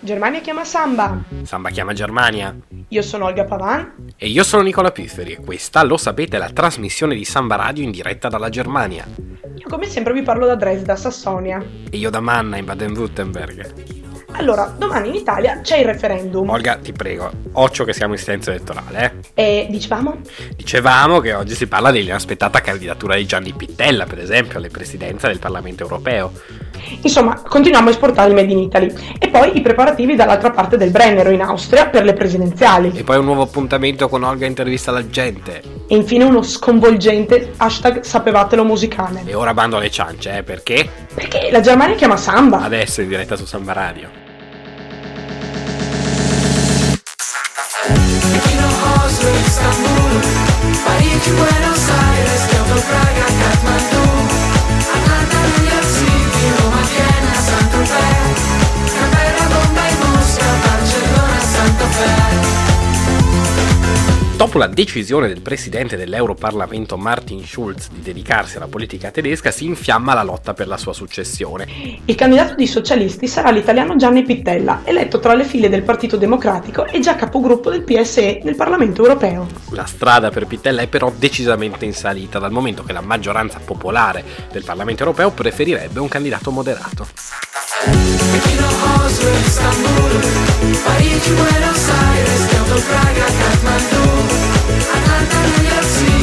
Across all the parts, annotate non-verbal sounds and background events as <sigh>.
Germania chiama Samba. Samba chiama Germania. Io sono Olga Pavan. E io sono Nicola Pifferi e questa, lo sapete, è la trasmissione di Samba Radio in diretta dalla Germania. Io come sempre vi parlo da Dresda, Sassonia. E io da Manna in Baden-Württemberg. Allora, domani in Italia c'è il referendum. Olga, ti prego, occhio che siamo in silenzio elettorale, eh? E dicevamo? Dicevamo che oggi si parla dell'inaspettata candidatura di Gianni Pittella, per esempio, alle presidenze del Parlamento europeo. Insomma, continuiamo a esportare il Made in Italy. E poi i preparativi dall'altra parte del Brennero in Austria per le presidenziali. E poi un nuovo appuntamento con Olga intervista alla gente. E infine uno sconvolgente hashtag sapevatelo musicale. E ora bando alle ciance, eh? Perché? Perché la Germania chiama Samba. Adesso in diretta su Samba Radio. Parigi, Dopo la decisione del presidente dell'Europarlamento Martin Schulz di dedicarsi alla politica tedesca, si infiamma la lotta per la sua successione. Il candidato dei socialisti sarà l'italiano Gianni Pittella, eletto tra le file del Partito Democratico e già capogruppo del PSE nel Parlamento europeo. La strada per Pittella è però decisamente in salita, dal momento che la maggioranza popolare del Parlamento europeo preferirebbe un candidato moderato. Pechino, Oslo, Istanbul, Parigi, Buenos Aires, Kyoto, Praga, Kathmandu Atlanta, New York City,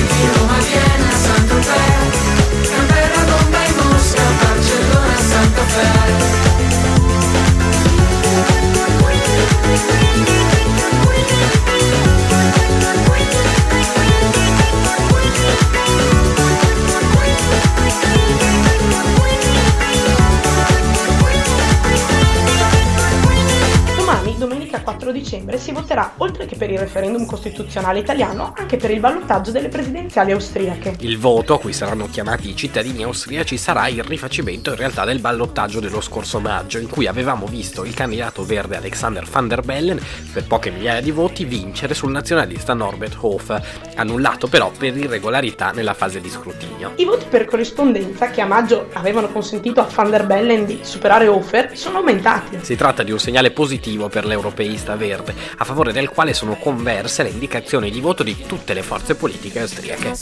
per il referendum costituzionale italiano, anche per il ballottaggio delle presidenziali austriache. Il voto, a cui saranno chiamati i cittadini austriaci, sarà il rifacimento in realtà del ballottaggio dello scorso maggio, in cui avevamo visto il candidato verde Alexander van der Bellen, per poche migliaia di voti, vincere sul nazionalista Norbert Hof, annullato però per irregolarità nella fase di scrutinio. I voti per corrispondenza, che a maggio avevano consentito a van der Bellen di superare Hofer, sono aumentati. Si tratta di un segnale positivo per l'Europa europeista verde, a favore del quale sono converse le indicazioni di voto di tutte le forze politiche austriache.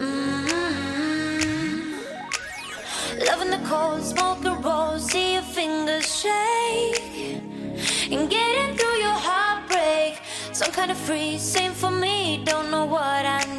And. Loving the cold, smoke a rose, see your fingers shake, and getting through your heartbreak. Some kind of free, same for me. Don't know what I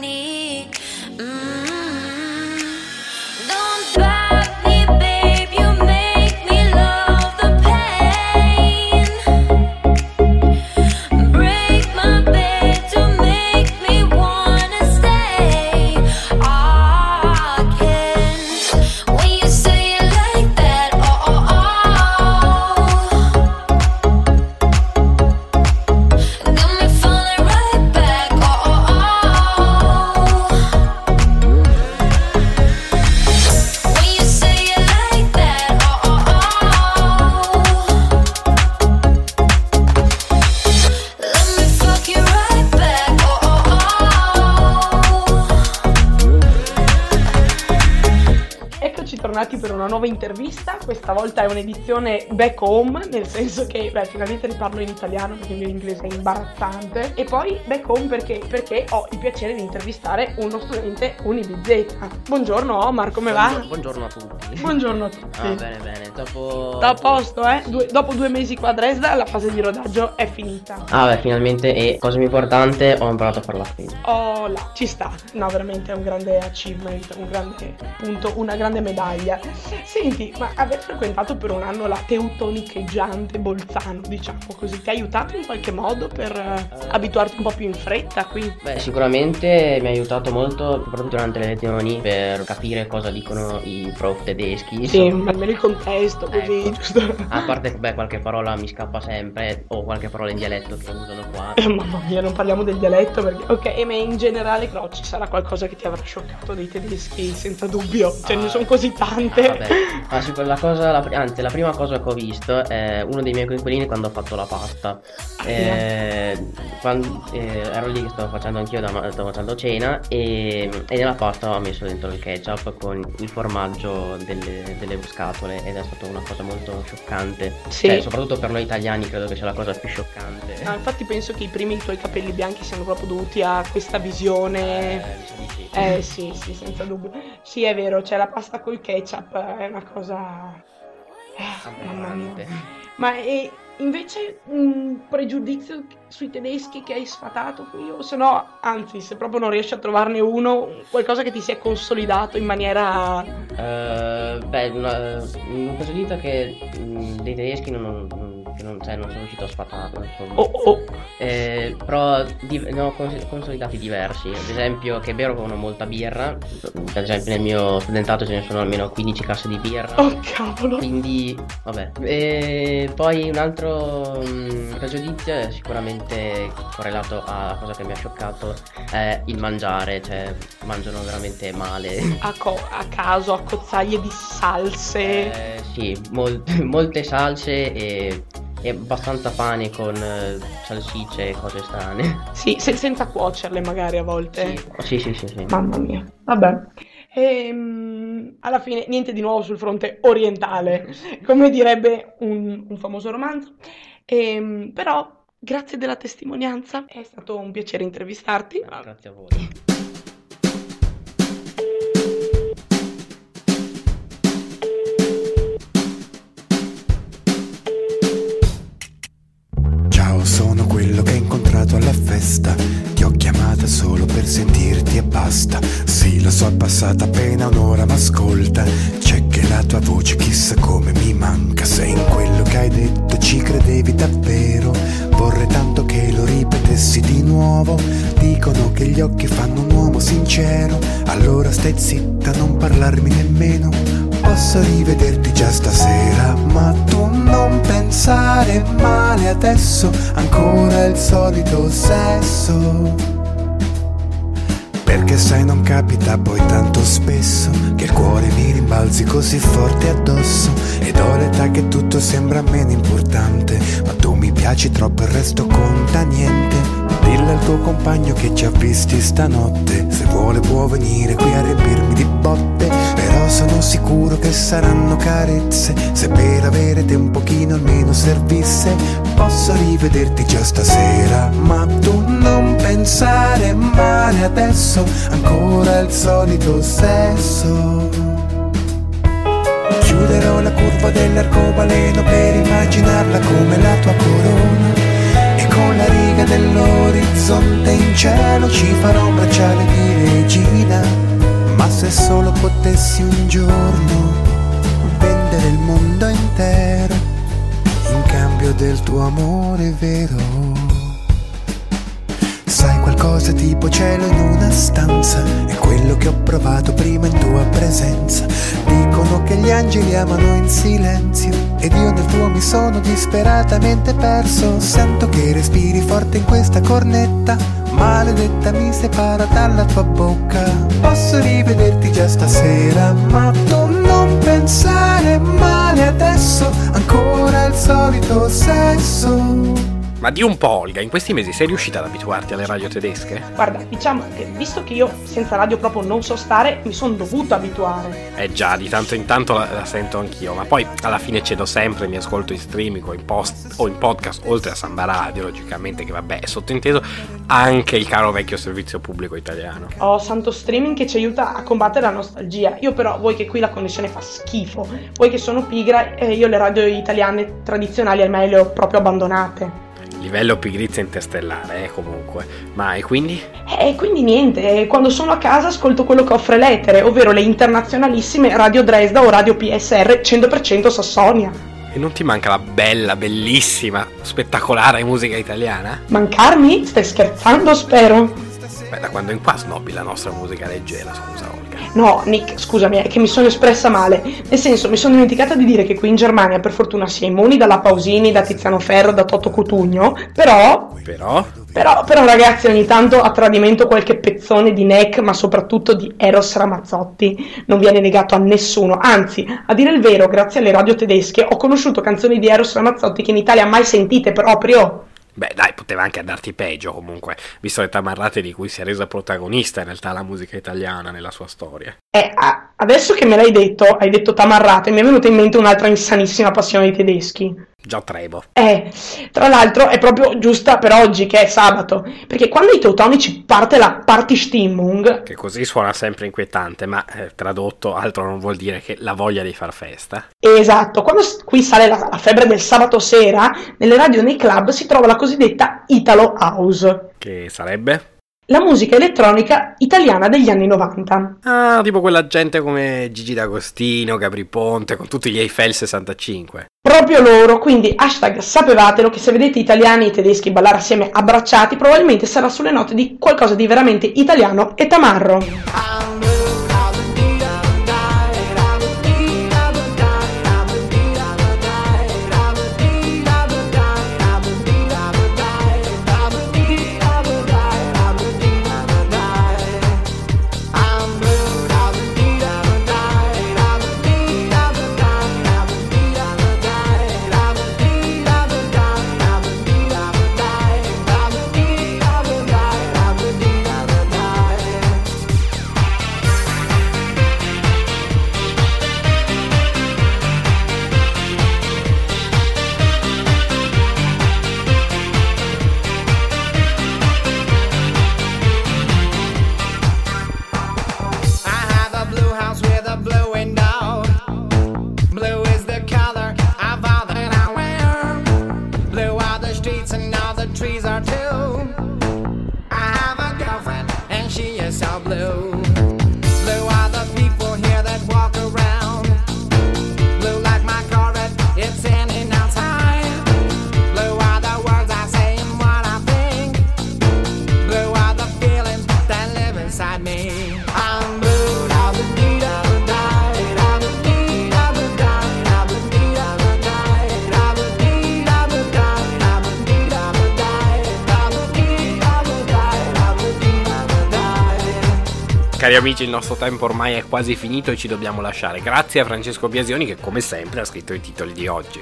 tornati per una nuova intervista, questa volta è un'edizione back home, nel senso che, beh, finalmente riparlo in italiano perché il mio inglese è imbarazzante. E poi back home perché, perché ho il piacere di intervistare uno studente Unibizeta. Buongiorno Omar, come va? Buongiorno a tutti. Buongiorno a tutti. Ah, bene, bene. Dopo. Sta a posto, eh? Due- dopo due mesi qua a Dresda la fase di rodaggio è finita. Ah, beh, finalmente. E cosa più importante, ho imparato a fare la spesa. Oh là, ci sta. No, veramente è un grande achievement, un grande punto, una grande medaglia. Senti, ma aver frequentato per un anno la teutonicheggiante Bolzano, diciamo così, ti ha aiutato in qualche modo per eh, abituarti un po' più in fretta qui? Beh, sicuramente mi ha aiutato molto, soprattutto durante le lezioni, per capire cosa dicono i prof tedeschi. Sì, insomma. almeno il contesto, così, Ecco. giusto? A parte beh, qualche parola mi scappa sempre, o qualche parola in dialetto che usano qua. Eh, mamma mia, non parliamo del dialetto perché... Ok, e ma in generale però ci sarà qualcosa che ti avrà scioccato dei tedeschi, senza dubbio. Cioè, Ah. ne sono così tanti. Importante. Vabbè, ma quella cosa, la, anzi, la prima cosa che ho visto è uno dei miei coinquilini quando ho fatto la pasta. Eh, quando, eh, ero lì che stavo facendo anch'io, da, stavo facendo cena e, e nella pasta ho messo dentro il ketchup con il formaggio delle, delle scatole ed è stata una cosa molto scioccante. Sì. Cioè, soprattutto per noi italiani credo che sia la cosa più scioccante. No, infatti penso che i primi tuoi capelli bianchi siano proprio dovuti a questa visione. Eh, sì. Eh sì, sì, senza dubbio. Sì, è vero, c'è la pasta col ketchup, è una cosa... Eh. Aberrante. Ma e invece un pregiudizio sui tedeschi che hai sfatato qui o se no, anzi, se proprio non riesci a trovarne uno, qualcosa che ti sia consolidato in maniera... Eh, beh, una, un pregiudizio che mh, dei tedeschi non, non, non, cioè, non sono riuscito a sfatarlo, insomma. Oh, oh. Eh, però di- ne ho cons- consolidati diversi. Ad esempio, che bevono molta birra. Ad esempio, nel mio studentato ce ne sono almeno 15 casse di birra. Oh cavolo. Quindi, vabbè. E poi un altro mm, pregiudizio è sicuramente correlato a cosa che mi ha scioccato è il mangiare, cioè mangiano veramente male. A, co- a caso, a cozzaglie di salse. Eh, sì, mol- <laughs> molte salse e, e abbastanza pane con eh, salsicce e cose strane. <laughs> Sì, se- senza cuocerle magari a volte. Sì, sì, sì, sì. sì. Mamma mia. Vabbè. Ehm, alla fine niente di nuovo sul fronte orientale, <laughs> come direbbe un, un famoso romanzo. Ehm, però, grazie della testimonianza, è stato un piacere intervistarti. Grazie a voi. Sentirti e basta. Sì, lo so, è passata appena un'ora, ma ascolta. C'è che la tua voce chissà come mi manca. Se in quello che hai detto ci credevi davvero. Vorrei tanto che lo ripetessi di nuovo. Dicono che gli occhi fanno un uomo sincero. Allora stai zitta, non parlarmi nemmeno. Posso rivederti già stasera, ma tu non pensare male adesso, ancora il solito sesso. Perché sai non capita poi tanto spesso che il cuore mi rimbalzi così forte addosso. Ed ho l'età che tutto sembra meno importante, ma tu mi piaci troppo il resto conta niente. Dillo al tuo compagno che ci ha visti stanotte, se vuole può venire qui a riempirmi di botte, però sono sicuro che saranno carezze, se per avere te un pochino almeno servisse, posso rivederti già stasera, ma tu non pensare male adesso, ancora il solito sesso. Chiuderò la curva dell'arcobaleno per immaginarla come la tua corona. E con la riga dell'orizzonte in cielo ci farò un bracciale di regina. Ma se solo potessi un giorno vendere il mondo intero in cambio del tuo amore vero. Sai qualcosa tipo cielo in una stanza? È quello che ho provato prima in tua presenza. Dicono che gli angeli amano in silenzio. Ed io nel tuo mi sono disperatamente perso. Sento che respiri forte in questa cornetta. Maledetta mi separa dalla tua bocca. Posso rivederti già stasera Ma tu non pensare male adesso. Ancora il solito sesso Ma di un po', Olga, in questi mesi sei riuscita ad abituarti alle radio tedesche? Guarda, diciamo che visto che io senza radio proprio non so stare, mi sono dovuto abituare. Eh già, di tanto in tanto la, la sento anch'io, ma poi alla fine cedo sempre, mi ascolto in streaming o in, post, o in podcast, oltre a Samba Radio, logicamente, che vabbè è sottointeso, anche il caro vecchio servizio pubblico italiano. Ho santo streaming che ci aiuta a combattere la nostalgia. Io però, voi che qui la connessione fa schifo, voi che sono pigra, eh, io le radio italiane tradizionali ormai le ho proprio abbandonate. Livello pigrizia interstellare, eh, comunque. Ma e quindi? E quindi niente, quando sono a casa ascolto quello che offre l'etere, ovvero le internazionalissime Radio Dresda o Radio PSR 100% Sassonia. E non ti manca la bella, bellissima, spettacolare musica italiana? Mancarmi? Stai scherzando, spero? Beh, da quando in qua snobbi la nostra musica leggera, scusa Olga. No, Nick, scusami, è che mi sono espressa male. Nel senso, mi sono dimenticata di dire che qui in Germania per fortuna si è immuni dalla Pausini, da Tiziano Ferro, da Toto Cutugno, però Però, Però, però, ragazzi, ogni tanto a tradimento qualche pezzone di Neck, ma soprattutto di Eros Ramazzotti, non viene negato a nessuno. Anzi, a dire il vero, grazie alle radio tedesche ho conosciuto canzoni di Eros Ramazzotti che in Italia mai sentite proprio. Beh dai, poteva anche andarti peggio comunque, visto le tamarrate di cui si è resa protagonista in realtà la musica italiana nella sua storia. E a- adesso che me l'hai detto, hai detto tamarrate, mi è venuta in mente un'altra insanissima passione dei tedeschi. Già tremo. Eh, tra l'altro è proprio giusta per oggi che è sabato, perché quando ai teutonici parte la Partystimmung, Che così suona sempre inquietante, ma eh, tradotto altro non vuol dire che la voglia di far festa. Esatto, quando qui sale la, la febbre del sabato sera, nelle radio e nei club si trova la cosiddetta Italo House, Che sarebbe? La musica elettronica italiana degli anni 90. Ah, tipo quella gente come Gigi D'Agostino, Gabri Ponte, con tutti gli Eiffel 65. Proprio loro, quindi hashtag sapevatelo che se vedete italiani e tedeschi ballare assieme abbracciati, probabilmente sarà sulle note di qualcosa di veramente italiano e tamarro. Cari amici, il nostro tempo ormai è quasi finito e ci dobbiamo lasciare. Grazie a Francesco Biasioni che come sempre ha scritto i titoli di oggi.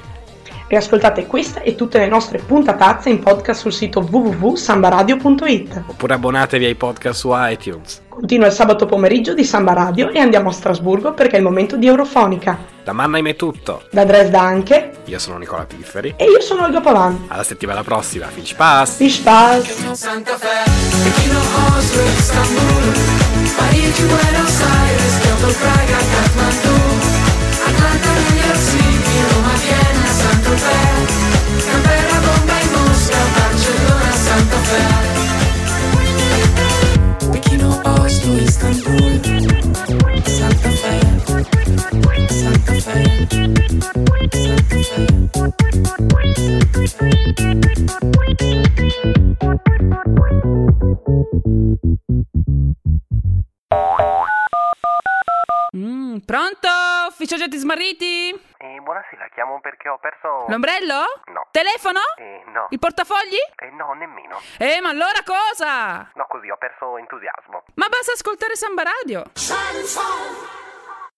Riascoltate questa e tutte le nostre puntatazze in podcast sul sito www.sambaradio.it. Oppure abbonatevi ai podcast su iTunes. Continua il sabato pomeriggio di Samba Radio e andiamo a Strasburgo perché è il momento di Eurofonica. Da Mannheim è tutto. Da Dresda anche. Io sono Nicola Pifferi. E io sono Olga Pavan. Alla settimana prossima. Fin Spaß! Viel Spaß! Santa Fe, Istanbul, Buenos Aires, Kyoto, Praga, Kathmandu, Atlanta, New York City, Roma, Vienna, Fe, Canberra, Bombay, Mosca, Barcellona, Santa Fe. Pechino, Oslo, Istanbul, Santa Fe, Santa Fe, Santa Fe. Pronto? Ufficio oggetti smarriti? Eh, buonasera, chiamo perché ho perso... L'ombrello? No. Telefono? Eh, no. Il portafogli? Eh, no, nemmeno. Eh, ma allora cosa? No, così ho perso entusiasmo. Ma basta ascoltare Samba Radio. Shine.